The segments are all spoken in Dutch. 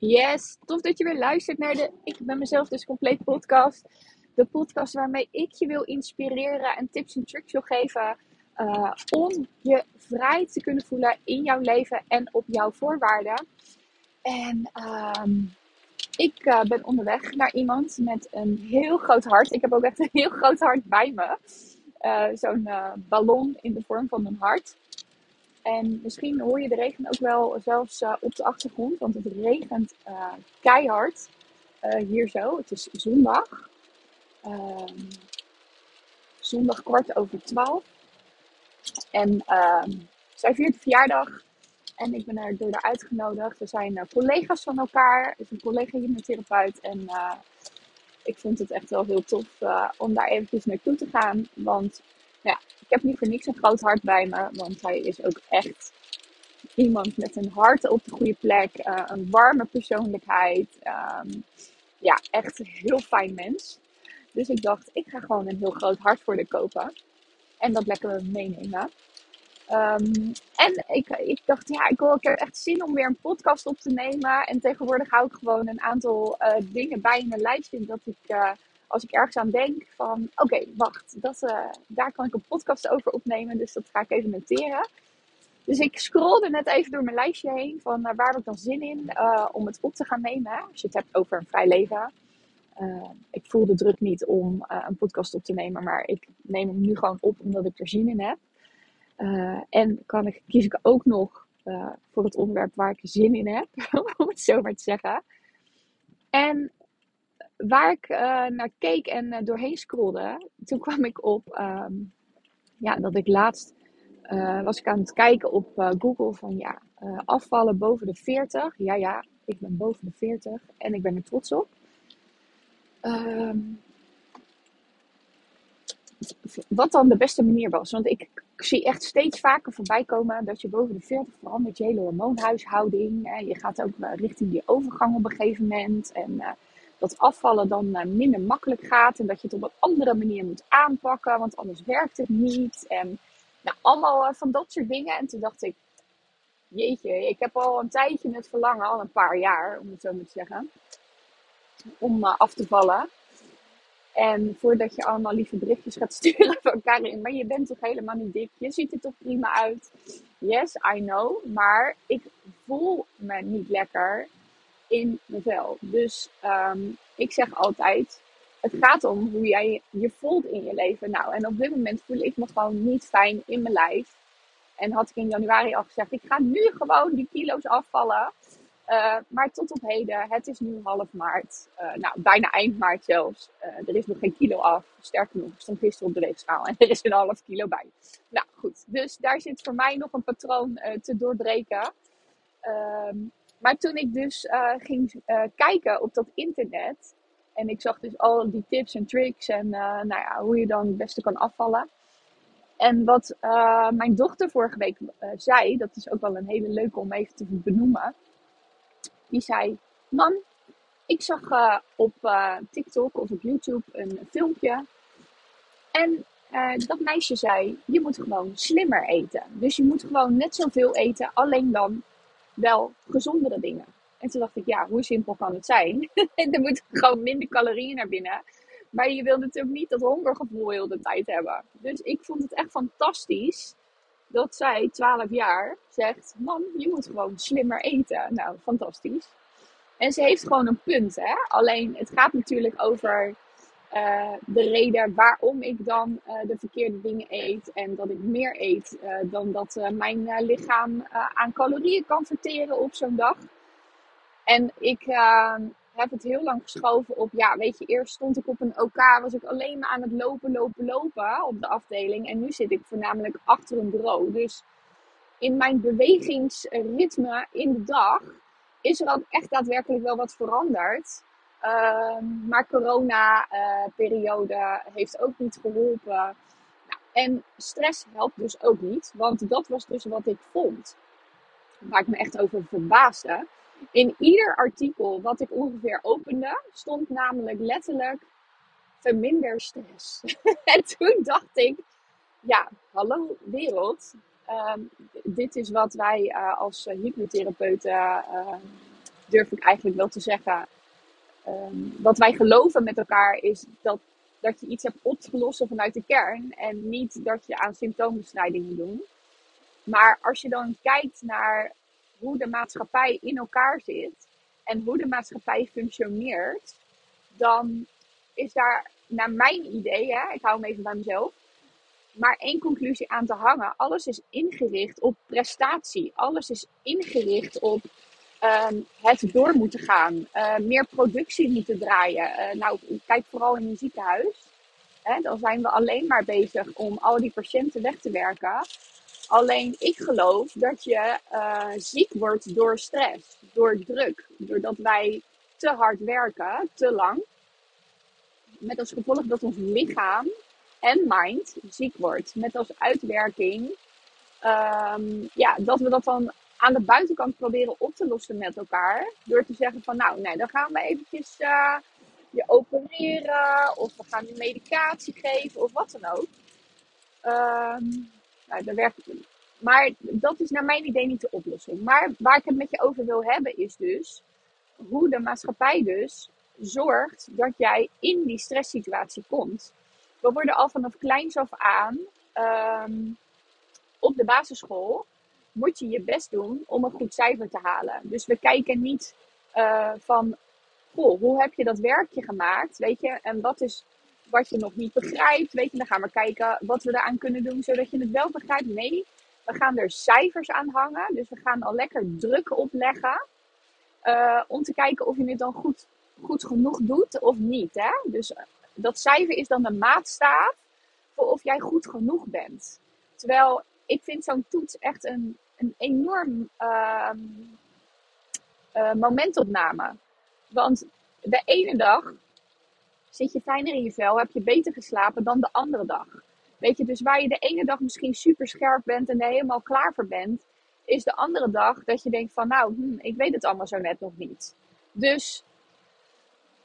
Yes, tof dat je weer luistert naar de Ik ben mezelf dus compleet podcast. De podcast waarmee ik je wil inspireren en tips en tricks wil geven uh, om je vrij te kunnen voelen in jouw leven en op jouw voorwaarden. En um, ik uh, ben onderweg naar iemand met een heel groot hart. Ik heb ook echt een heel groot hart bij me. Uh, Zo'n ballon in de vorm van een hart. En misschien hoor je de regen ook wel zelfs uh, op de achtergrond, want het regent uh, keihard uh, hier zo. Het is zondag. Ehm, zondag kwart over twaalf. En ehm, zij viert de verjaardag. En ik ben er door haar uitgenodigd. We zijn collega's van elkaar. is een collega hypnotherapeut. En ik vond het echt wel heel tof om daar eventjes naartoe te gaan. Want ja, ik heb niet voor niks een groot hart bij me. Want hij is ook echt iemand met een hart op de goede plek. Uh, een warme persoonlijkheid. Um, ja, echt een heel fijn mens. Dus ik dacht, ik ga gewoon een heel groot hart voor de kopen. En dat lekker meenemen. Um, en ik, ik dacht, ja, ik, wil, ik heb echt zin om weer een podcast op te nemen. En tegenwoordig hou ik gewoon een aantal uh, dingen bij in een lijstje. Dat ik, uh, als ik ergens aan denk, van oké, wacht, dat, uh, daar kan ik een podcast over opnemen. Dus dat ga ik even noteren. Dus ik scrollde net even door mijn lijstje heen van uh, waar heb ik dan zin in uh, om het op te gaan nemen. Als je het hebt over een vrij leven. Ik voel de druk niet om een podcast op te nemen, maar ik neem hem nu gewoon op omdat ik er zin in heb. en kan ik, kies ik ook nog voor het onderwerp waar ik zin in heb, om het zo maar te zeggen. En waar ik naar keek en doorheen scrollde, toen kwam ik op um, ja, dat ik laatst uh, was ik aan het kijken op Google van ja, afvallen boven de 40. Ja, ja, ik ben boven de 40 en ik ben er trots op. Um, wat dan de beste manier was. Want ik, zie echt steeds vaker voorbij komen dat je boven de 40 verandert je hele hormoonhuishouding. Je gaat ook richting die overgang op een gegeven moment. En dat afvallen dan minder makkelijk gaat. En dat je het op een andere manier moet aanpakken, want anders werkt het niet. En nou, allemaal eh, van dat soort dingen. En toen dacht ik, jeetje, ik heb al een tijdje het verlangen, al een paar jaar, om het zo maar te zeggen, om uh, af te vallen. En voordat je allemaal lieve berichtjes gaat sturen van Karin, maar je bent toch helemaal niet dik, je ziet er toch prima uit. Yes, I know, maar ik voel me niet lekker in mijn vel. Dus um, ik zeg altijd, het gaat om hoe jij je voelt in je leven. Nou, en op dit moment voel ik me gewoon niet fijn in mijn lijf. En had ik in januari al gezegd, ik ga nu gewoon die kilo's afvallen. Uh, maar tot op heden, het is nu half maart. Uh, nou, bijna eind maart zelfs. Uh, er is nog geen kilo af. Sterker nog, ik stond gisteren op de weegschaal en er is een half kilo bij. Nou goed, dus daar zit voor mij nog een patroon te doorbreken. Ehm, maar toen ik dus ging kijken op dat internet, en ik zag dus al die tips en tricks en uh, nou ja, hoe je dan het beste kan afvallen. En wat mijn dochter vorige week zei, dat is ook wel een hele leuke om even te benoemen. Die zei: Man, ik zag op TikTok of op YouTube een filmpje. En dat meisje zei: Je moet gewoon slimmer eten. Dus je moet gewoon net zoveel eten, alleen dan wel gezondere dingen. En toen dacht ik, ja, hoe simpel kan het zijn? er moeten gewoon minder calorieën naar binnen. Maar je wil natuurlijk niet dat hongergevoel heel de tijd hebben. Dus ik vond het echt fantastisch dat zij, 12 jaar, zegt: Man, je moet gewoon slimmer eten. Nou, fantastisch. En ze heeft gewoon een punt, hè? Alleen het gaat natuurlijk over uh, de reden waarom ik dan uh, de verkeerde dingen eet. En dat ik meer eet uh, dan dat mijn lichaam aan calorieën kan verteren op zo'n dag. En ik uh, heb het heel lang geschoven op, ja, weet je, eerst stond ik op een OK, was ik alleen maar aan het lopen, lopen, lopen op de afdeling. En nu zit ik voornamelijk achter een bureau. Dus in mijn bewegingsritme in de dag is er ook echt daadwerkelijk wel wat veranderd. Uh, maar corona-periode uh, heeft ook niet geholpen. Nou, en stress helpt dus ook niet, want dat was dus wat ik vond. Waar ik me echt over verbaasde. In ieder artikel wat ik ongeveer opende, stond namelijk letterlijk verminder stress. en toen dacht ik, ja, hallo wereld. Uh, dit is wat wij uh, als hypnotherapeuten uh, durf ik eigenlijk wel te zeggen. Um, wat wij geloven met elkaar is dat, dat je iets hebt opgelost vanuit de kern. En niet dat je aan symptoombestrijding moet doen. Maar als je dan kijkt naar hoe de maatschappij in elkaar zit en hoe de maatschappij functioneert, dan is daar, naar mijn idee, hè, ik hou hem even bij mezelf, maar één conclusie aan te hangen. Alles is ingericht op prestatie. Alles is ingericht op um, het door moeten gaan. Uh, meer productie moeten draaien. Uh, nou, kijk vooral in een ziekenhuis. Hè, dan zijn we alleen maar bezig om al die patiënten weg te werken. Alleen ik geloof dat je uh, ziek wordt door stress, door druk, doordat wij te hard werken, te lang. Met als gevolg dat ons lichaam en mind ziek wordt. Met als uitwerking um, ja, dat we dat dan aan de buitenkant proberen op te lossen met elkaar. Door te zeggen van nou, nee, dan gaan we eventjes uh, je opereren. Of we gaan je medicatie geven of wat dan ook. Um, nou, daar werkt, maar dat is naar mijn idee niet de oplossing. Maar waar ik het met je over wil hebben is dus hoe de maatschappij dus zorgt dat jij in die stresssituatie komt. We worden al vanaf kleins af aan um, op de basisschool moet je je best doen om een goed cijfer te halen. Dus we kijken niet uh, van, goh, hoe heb je dat werkje gemaakt, weet je? En wat is wat je nog niet begrijpt, weet je? Dan gaan we kijken wat we eraan kunnen doen zodat je het wel begrijpt. Nee, we gaan er cijfers aan hangen. Dus we gaan al lekker druk opleggen. Uh, om te kijken of je het dan goed, goed genoeg doet of niet. Hè? Dus dat cijfer is dan de maatstaaf voor of jij goed genoeg bent. Terwijl ik vind zo'n toets echt een, een enorm uh, uh, momentopname. Want de ene dag zit je fijner in je vel, heb je beter geslapen dan de andere dag. Weet je, dus waar je de ene dag misschien super scherp bent en er helemaal klaar voor bent, is de andere dag dat je denkt van nou, hm, ik weet het allemaal zo net nog niet. Dus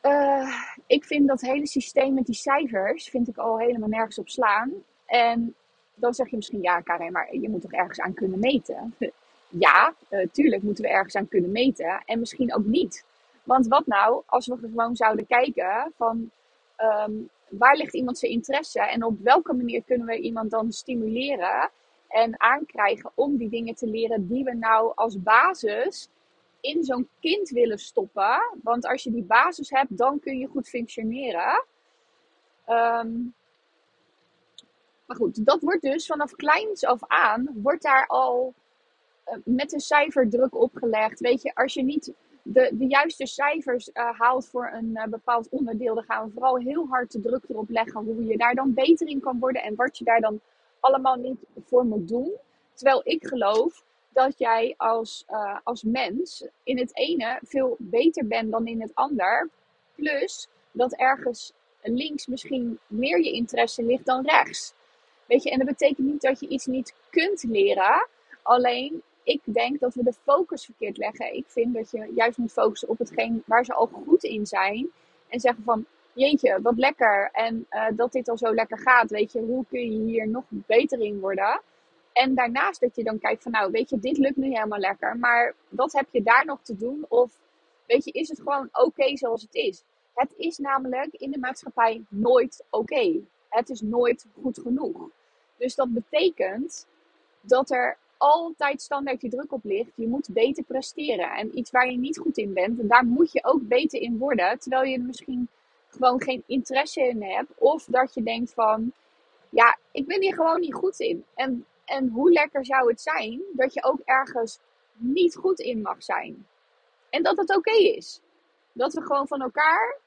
uh, ik vind dat hele systeem met die cijfers, vind ik al helemaal nergens op slaan. En dan zeg je misschien, ja Karin, maar je moet toch ergens aan kunnen meten? ja, uh, tuurlijk moeten we ergens aan kunnen meten. En misschien ook niet. Want wat nou als we gewoon zouden kijken van um, waar ligt iemand zijn interesse en op welke manier kunnen we iemand dan stimuleren en aankrijgen om die dingen te leren die we nou als basis in zo'n kind willen stoppen. Want als je die basis hebt, dan kun je goed functioneren. Um, maar goed, dat wordt dus vanaf kleins af aan, wordt daar al uh, met een cijfer druk opgelegd. Weet je, als je niet de, de juiste cijfers uh, haalt voor een uh, bepaald onderdeel, dan gaan we vooral heel hard de druk erop leggen hoe je daar dan beter in kan worden en wat je daar dan allemaal niet voor moet doen. Terwijl ik geloof dat jij als, als mens in het ene veel beter bent dan in het ander. Plus dat ergens links misschien meer je interesse ligt dan rechts. Weet je, en dat betekent niet dat je iets niet kunt leren. Alleen ik denk dat we de focus verkeerd leggen. Ik vind dat je juist moet focussen op hetgeen waar ze al goed in zijn. En zeggen van, jeetje, wat lekker. En uh, dat dit al zo lekker gaat. Weet je, hoe kun je hier nog beter in worden? En daarnaast dat je dan kijkt van, nou, weet je, dit lukt nu helemaal lekker. Maar wat heb je daar nog te doen? Of, weet je, is het gewoon oké zoals het is? Het is namelijk in de maatschappij nooit oké. Het is nooit goed genoeg. Dus dat betekent dat er altijd standaard die druk op ligt. Je moet beter presteren. En iets waar je niet goed in bent, en daar moet je ook beter in worden. Terwijl je er misschien gewoon geen interesse in hebt. Of dat je denkt van, ja, ik ben hier gewoon niet goed in. En, en hoe lekker zou het zijn dat je ook ergens niet goed in mag zijn. En dat het oké is. Dat we gewoon van elkaar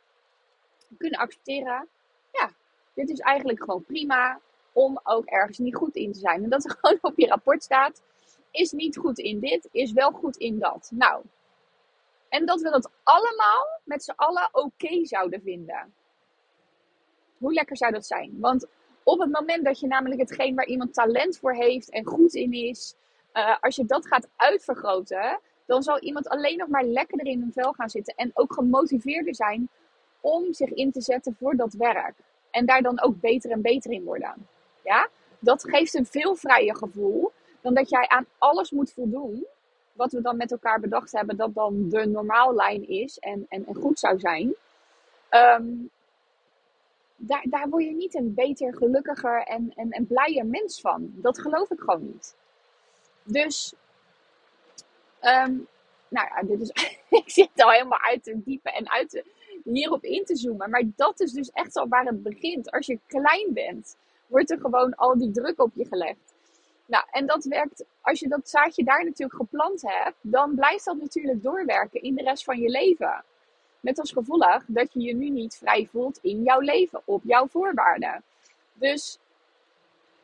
kunnen accepteren. Ja, dit is eigenlijk gewoon prima om ook ergens niet goed in te zijn. En dat er gewoon op je rapport staat, is niet goed in dit, is wel goed in dat. Nou, en dat we dat allemaal met z'n allen oké zouden vinden. Hoe lekker zou dat zijn? Want op het moment dat je namelijk hetgeen waar iemand talent voor heeft en goed in is, uh, als je dat gaat uitvergroten, dan zal iemand alleen nog maar lekkerder in hun vel gaan zitten en ook gemotiveerder zijn om zich in te zetten voor dat werk. En daar dan ook beter en beter in worden. Ja? Dat geeft een veel vrijer gevoel dan dat jij aan alles moet voldoen wat we dan met elkaar bedacht hebben, dat dan de normaallijn is en, en, en goed zou zijn. Ehm, daar, daar word je niet een beter, gelukkiger en, en, en blijer mens van. Dat geloof ik gewoon niet. Dus, ehm, nou ja, dit is, ik zit al helemaal uit te diepen en uit hierop in te zoomen. Maar dat is dus echt al waar het begint. Als je klein bent, wordt er gewoon al die druk op je gelegd. Nou, en dat werkt, als je dat zaadje daar natuurlijk geplant hebt, dan blijft dat natuurlijk doorwerken in de rest van je leven. Met als gevolg dat je je nu niet vrij voelt in jouw leven, op jouw voorwaarden. Dus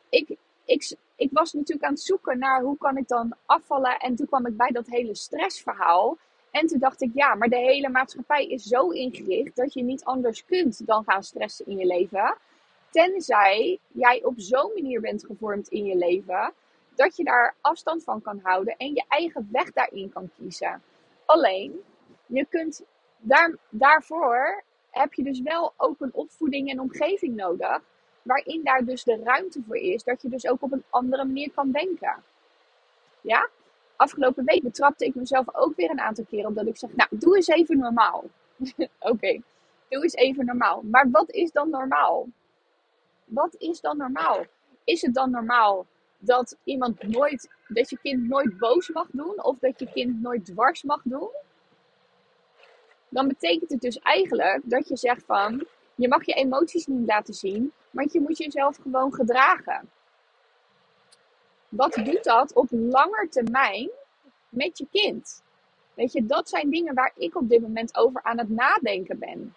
ik, ik, ik was natuurlijk aan het zoeken naar hoe kan ik dan afvallen. En toen kwam ik bij dat hele stressverhaal. En toen dacht ik, ja, maar de hele maatschappij is zo ingericht dat je niet anders kunt dan gaan stressen in je leven. Tenzij jij op zo'n manier bent gevormd in je leven dat je daar afstand van kan houden en je eigen weg daarin kan kiezen. Alleen, je kunt daar, daarvoor heb je dus wel ook een opvoeding en omgeving nodig. Waarin daar dus de ruimte voor is dat je dus ook op een andere manier kan denken. Ja? Afgelopen week betrapte ik mezelf ook weer een aantal keren omdat ik zeg, nou, doe eens even normaal. Oké, doe eens even normaal. Maar wat is dan normaal? Wat is dan normaal? Is het dan normaal dat iemand nooit, dat je kind nooit boos mag doen of dat je kind nooit dwars mag doen? dan betekent het dus eigenlijk dat je zegt van, je mag je emoties niet laten zien, maar je moet jezelf gewoon gedragen. Wat doet dat op lange termijn met je kind? Weet je, dat zijn dingen waar ik op dit moment over aan het nadenken ben.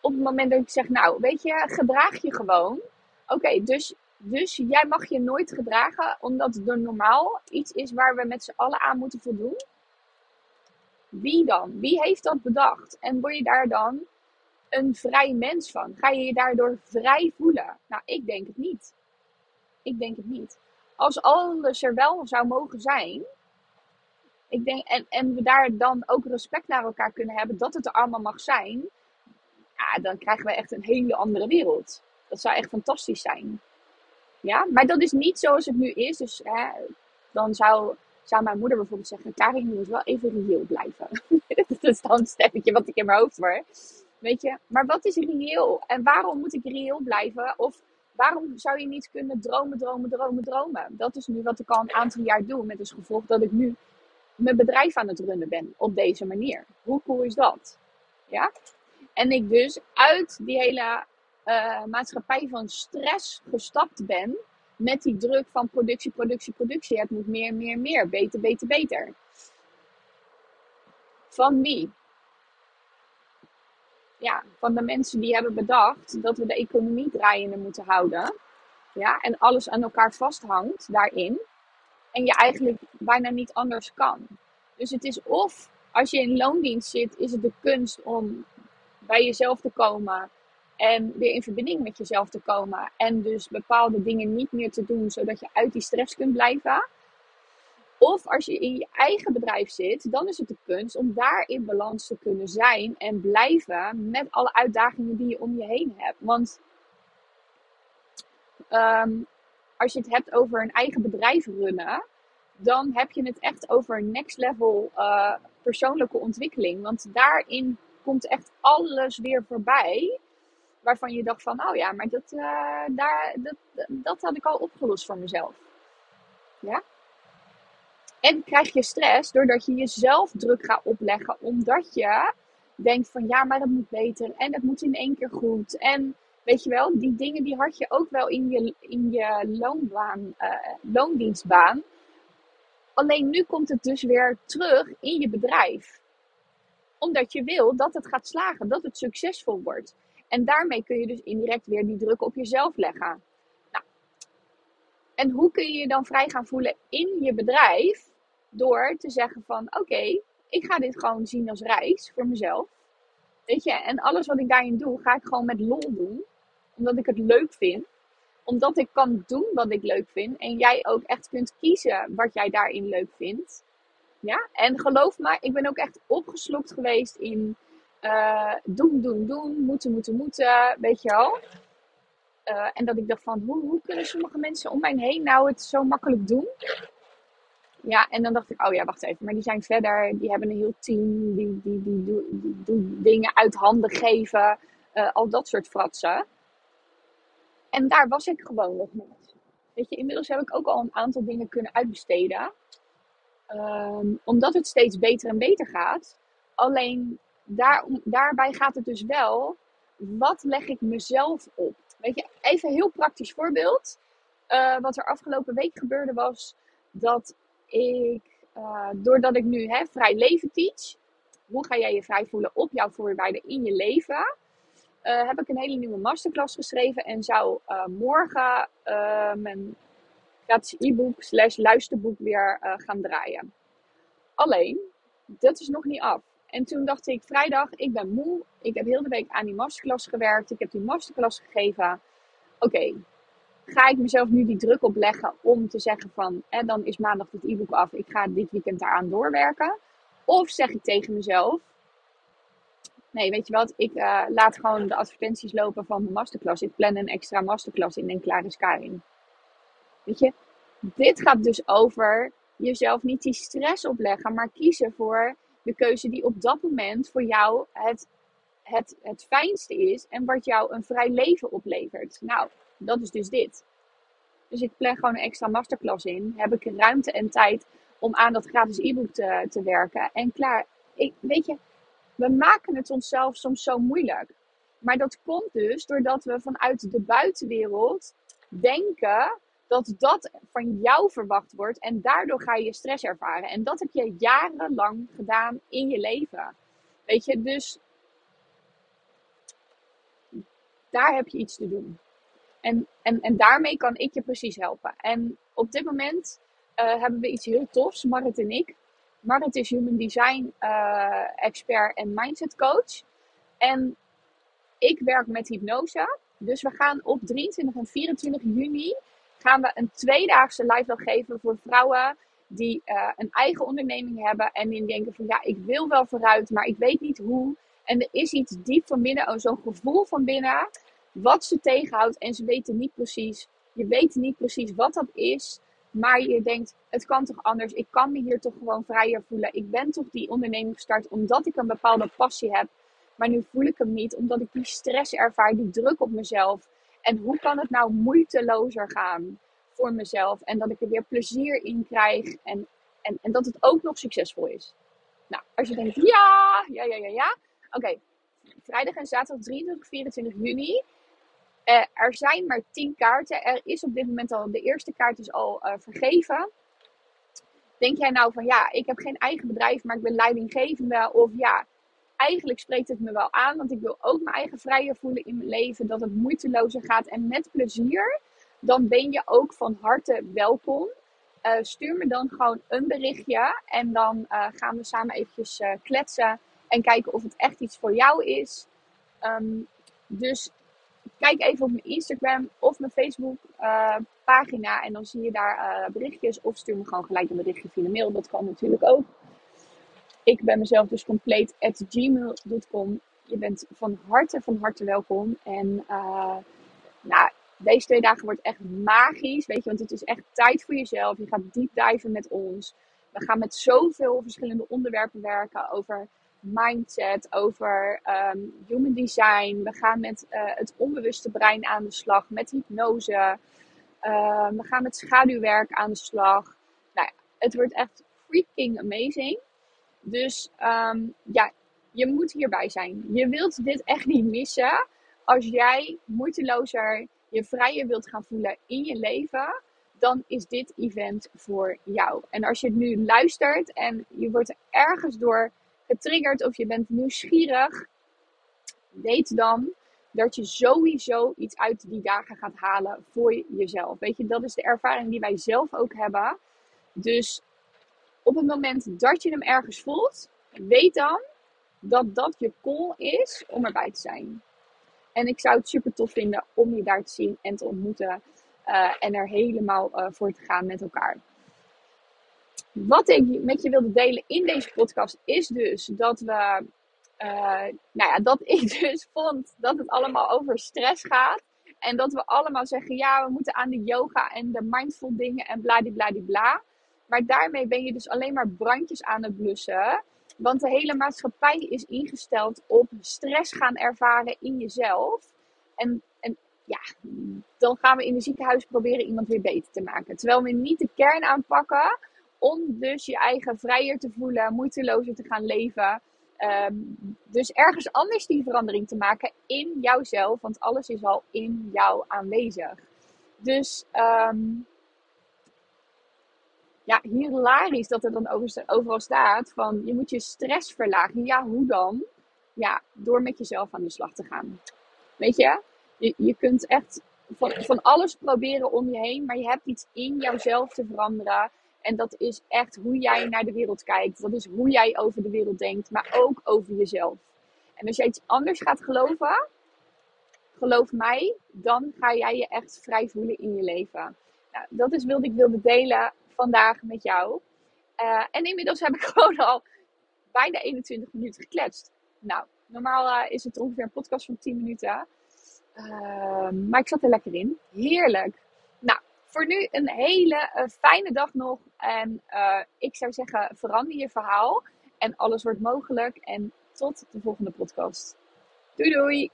Op het moment dat ik zeg, nou, weet je, gedraag je gewoon. Oké, dus, dus jij mag je nooit gedragen omdat het normaal iets is waar we met z'n allen aan moeten voldoen. Wie dan? Wie heeft dat bedacht? En word je daar dan een vrij mens van? Ga je je daardoor vrij voelen? Nou, ik denk het niet. Ik denk het niet. Als alles er wel zou mogen zijn, ik denk, en, en we daar dan ook respect naar elkaar kunnen hebben dat het er allemaal mag zijn, ja, dan krijgen we echt een hele andere wereld. Dat zou echt fantastisch zijn. Ja, maar dat is niet zoals het nu is. Dus hè, dan zou zou mijn moeder bijvoorbeeld zeggen: Karin, je moet wel even reëel blijven. dat is dan een stemmetje wat ik in mijn hoofd hoor. Weet je, maar wat is reëel? En waarom moet ik reëel blijven? Of waarom zou je niet kunnen dromen, dromen, dromen, dromen? Dat is nu wat ik al een aantal jaar doe. Met als gevolg dat ik nu mijn bedrijf aan het runnen ben op deze manier. Hoe cool is dat? Ja? En ik dus uit die hele uh, maatschappij van stress gestapt ben met die druk van productie, productie, productie. Het moet meer, meer, meer. Beter, beter, beter. Van wie? Ja, van de mensen die hebben bedacht dat we de economie draaiende moeten houden. Ja, en alles aan elkaar vasthangt daarin. En je eigenlijk bijna niet anders kan. Dus het is of als je in loondienst zit, is het de kunst om bij jezelf te komen en weer in verbinding met jezelf te komen. En dus bepaalde dingen niet meer te doen, zodat je uit die stress kunt blijven. Of als je in je eigen bedrijf zit, dan is het de kunst om daar in balans te kunnen zijn en blijven met alle uitdagingen die je om je heen hebt. Want ehm, als je het hebt over een eigen bedrijf runnen, dan heb je het echt over next level uh, persoonlijke ontwikkeling. Want daarin komt echt alles weer voorbij waarvan je dacht van, oh ja, maar dat, uh, daar, dat, dat had ik al opgelost voor mezelf. Ja? En krijg je stress doordat je jezelf druk gaat opleggen, omdat je denkt van, ja, maar dat moet beter en dat moet in één keer goed. En weet je wel, die dingen die had je ook wel in je, in je loonbaan, uh, loondienstbaan. Alleen nu komt het dus weer terug in je bedrijf. Omdat je wil dat het gaat slagen, dat het succesvol wordt. En daarmee kun je dus indirect weer die druk op jezelf leggen. Nou, en hoe kun je je dan vrij gaan voelen in je bedrijf? Door te zeggen van oké, ik ga dit gewoon zien als reis voor mezelf. Weet je, en alles wat ik daarin doe, ga ik gewoon met lol doen. Omdat ik het leuk vind. Omdat ik kan doen wat ik leuk vind. En jij ook echt kunt kiezen wat jij daarin leuk vindt. Ja, en geloof me, ik ben ook echt opgeslokt geweest in uh, doen, doen, doen, moeten, moeten, moeten, weet je wel. Uh, en dat ik dacht van, hoe, hoe kunnen sommige mensen om mij heen nou het zo makkelijk doen? Ja, en dan dacht ik, oh ja, wacht even. Maar die zijn verder, die hebben een heel team, die, die, die, doen, doen dingen uit handen geven. Uh, al dat soort fratsen. En daar was ik gewoon nog niet. Weet je, inmiddels heb ik ook al een aantal dingen kunnen uitbesteden. Um, omdat het steeds beter en beter gaat. Alleen daar, daarbij gaat het dus wel, wat leg ik mezelf op? Weet je, even een heel praktisch voorbeeld. Uh, wat er afgelopen week gebeurde was dat ik, uh, doordat ik nu hè, vrij leven teach, hoe ga jij je vrij voelen op jouw voorwaarden in je leven, uh, heb ik een hele nieuwe masterclass geschreven en zou morgen mijn gratis e-book slash luisterboek weer gaan draaien. Alleen, dat is nog niet af. En toen dacht ik, vrijdag, ik ben moe. Ik heb heel de week aan die masterclass gewerkt. Ik heb die masterclass gegeven. Oké, ga ik mezelf nu die druk opleggen om te zeggen van, en dan is maandag het e-book af. Ik ga dit weekend daaraan doorwerken. Of zeg ik tegen mezelf, nee, weet je wat, ik uh, laat gewoon de advertenties lopen van mijn masterclass. Ik plan een extra masterclass in en klaar is Karin. Weet je, dit gaat dus over jezelf niet die stress opleggen, maar kiezen voor de keuze die op dat moment voor jou het, het, het fijnste is en wat jou een vrij leven oplevert. Nou, dat is dus dit. Dus ik plan gewoon een extra masterclass in. Heb ik ruimte en tijd om aan dat gratis e-book te, te werken. En klaar. Ik, weet je, we maken het onszelf soms zo moeilijk. Maar dat komt dus doordat we vanuit de buitenwereld denken dat dat van jou verwacht wordt en daardoor ga je stress ervaren. En dat heb je jarenlang gedaan in je leven. Weet je, dus daar heb je iets te doen. En, en, en daarmee kan ik je precies helpen. En op dit moment uh, hebben we iets heel tofs, Marit en ik. Marit is Human Design uh, expert en mindset coach. En ik werk met hypnose. Dus we gaan op 23 en 24 juni gaan we een tweedaagse live wel geven voor vrouwen die uh, een eigen onderneming hebben en die denken van ja, ik wil wel vooruit, maar ik weet niet hoe. En er is iets diep van binnen, oh, zo'n gevoel van binnen, wat ze tegenhoudt en ze weten niet precies. Je weet niet precies wat dat is, maar je denkt, het kan toch anders? Ik kan me hier toch gewoon vrijer voelen. Ik ben toch die onderneming gestart omdat ik een bepaalde passie heb. Maar nu voel ik hem niet, omdat ik die stress ervaar, die druk op mezelf. En hoe kan het nou moeitelozer gaan voor mezelf? En dat ik er weer plezier in krijg en, en, en dat het ook nog succesvol is. Nou, als je denkt, ja, ja, ja, ja, ja. Oké, vrijdag en zaterdag 23, 24 juni. Uh, er zijn maar 10 kaarten. Er is op dit moment al, de eerste kaart is al uh, vergeven. Denk jij nou van, ja, ik heb geen eigen bedrijf, maar ik ben leidinggevende. Of ja, eigenlijk spreekt het me wel aan, want ik wil ook mijn eigen vrijer voelen in mijn leven, dat het moeitelozer gaat en met plezier, dan ben je ook van harte welkom. Uh, stuur me dan gewoon een berichtje en dan uh, gaan we samen eventjes uh, kletsen en kijken of het echt iets voor jou is. Um, dus kijk even op mijn Instagram of mijn Facebook pagina en dan zie je daar berichtjes of stuur me gewoon gelijk een berichtje via de mail. Dat kan natuurlijk ook. Ik ben mezelf dus compleet at gmail.com. Je bent van harte, van harte welkom. En uh, nou, deze twee dagen wordt echt magisch. Weet je, want het is echt tijd voor jezelf. Je gaat diep diven met ons. We gaan met zoveel verschillende onderwerpen werken. Over mindset, over um, human design. We gaan met uh, het onbewuste brein aan de slag. Met hypnose. Uh, we gaan met schaduwwerk aan de slag. Nou, het wordt echt freaking amazing. Dus um, ja, je moet hierbij zijn. Je wilt dit echt niet missen. Als jij moeitelozer je vrijer wilt gaan voelen in je leven, dan is dit event voor jou. En als je het nu luistert en je wordt ergens door getriggerd of je bent nieuwsgierig, weet dan dat je sowieso iets uit die dagen gaat halen voor jezelf. Weet je, dat is de ervaring die wij zelf ook hebben. Dus op het moment dat je hem ergens voelt, weet dan dat dat je call is om erbij te zijn. En ik zou het super tof vinden om je daar te zien en te ontmoeten. Uh, en er helemaal uh, voor te gaan met elkaar. Wat ik met je wilde delen in deze podcast is dus dat we. Uh, nou ja, dat ik dus vond dat het allemaal over stress gaat. En dat we allemaal zeggen: ja, we moeten aan de yoga en de mindful dingen en bladibladibla. Maar daarmee ben je dus alleen maar brandjes aan het blussen. Want de hele maatschappij is ingesteld op stress gaan ervaren in jezelf. En, en ja, dan gaan we in het ziekenhuis proberen iemand weer beter te maken. Terwijl we niet de kern aanpakken om dus je eigen vrijer te voelen, moeitelozer te gaan leven. Ehm, dus ergens anders die verandering te maken in jouzelf, want alles is al in jou aanwezig. Dus um, ja, hilarisch dat er dan overal staat van je moet je stress verlagen. Ja, hoe dan? Ja, door met jezelf aan de slag te gaan. Weet je, je, je kunt echt van, van alles proberen om je heen, maar je hebt iets in jouzelf te veranderen. En dat is echt hoe jij naar de wereld kijkt. Dat is hoe jij over de wereld denkt, maar ook over jezelf. En als jij iets anders gaat geloven, geloof mij, dan ga jij je echt vrij voelen in je leven. Nou, dat is wat ik wilde delen vandaag met jou. Uh, en inmiddels heb ik gewoon al bijna 21 minuten gekletst. Nou, normaal uh, is het ongeveer een podcast van 10 minuten. Uh, maar ik zat er lekker in. Heerlijk. Nou, voor nu een hele uh, fijne dag nog. En ik zou zeggen, verander je verhaal. En alles wordt mogelijk. En tot de volgende podcast. Doei doei!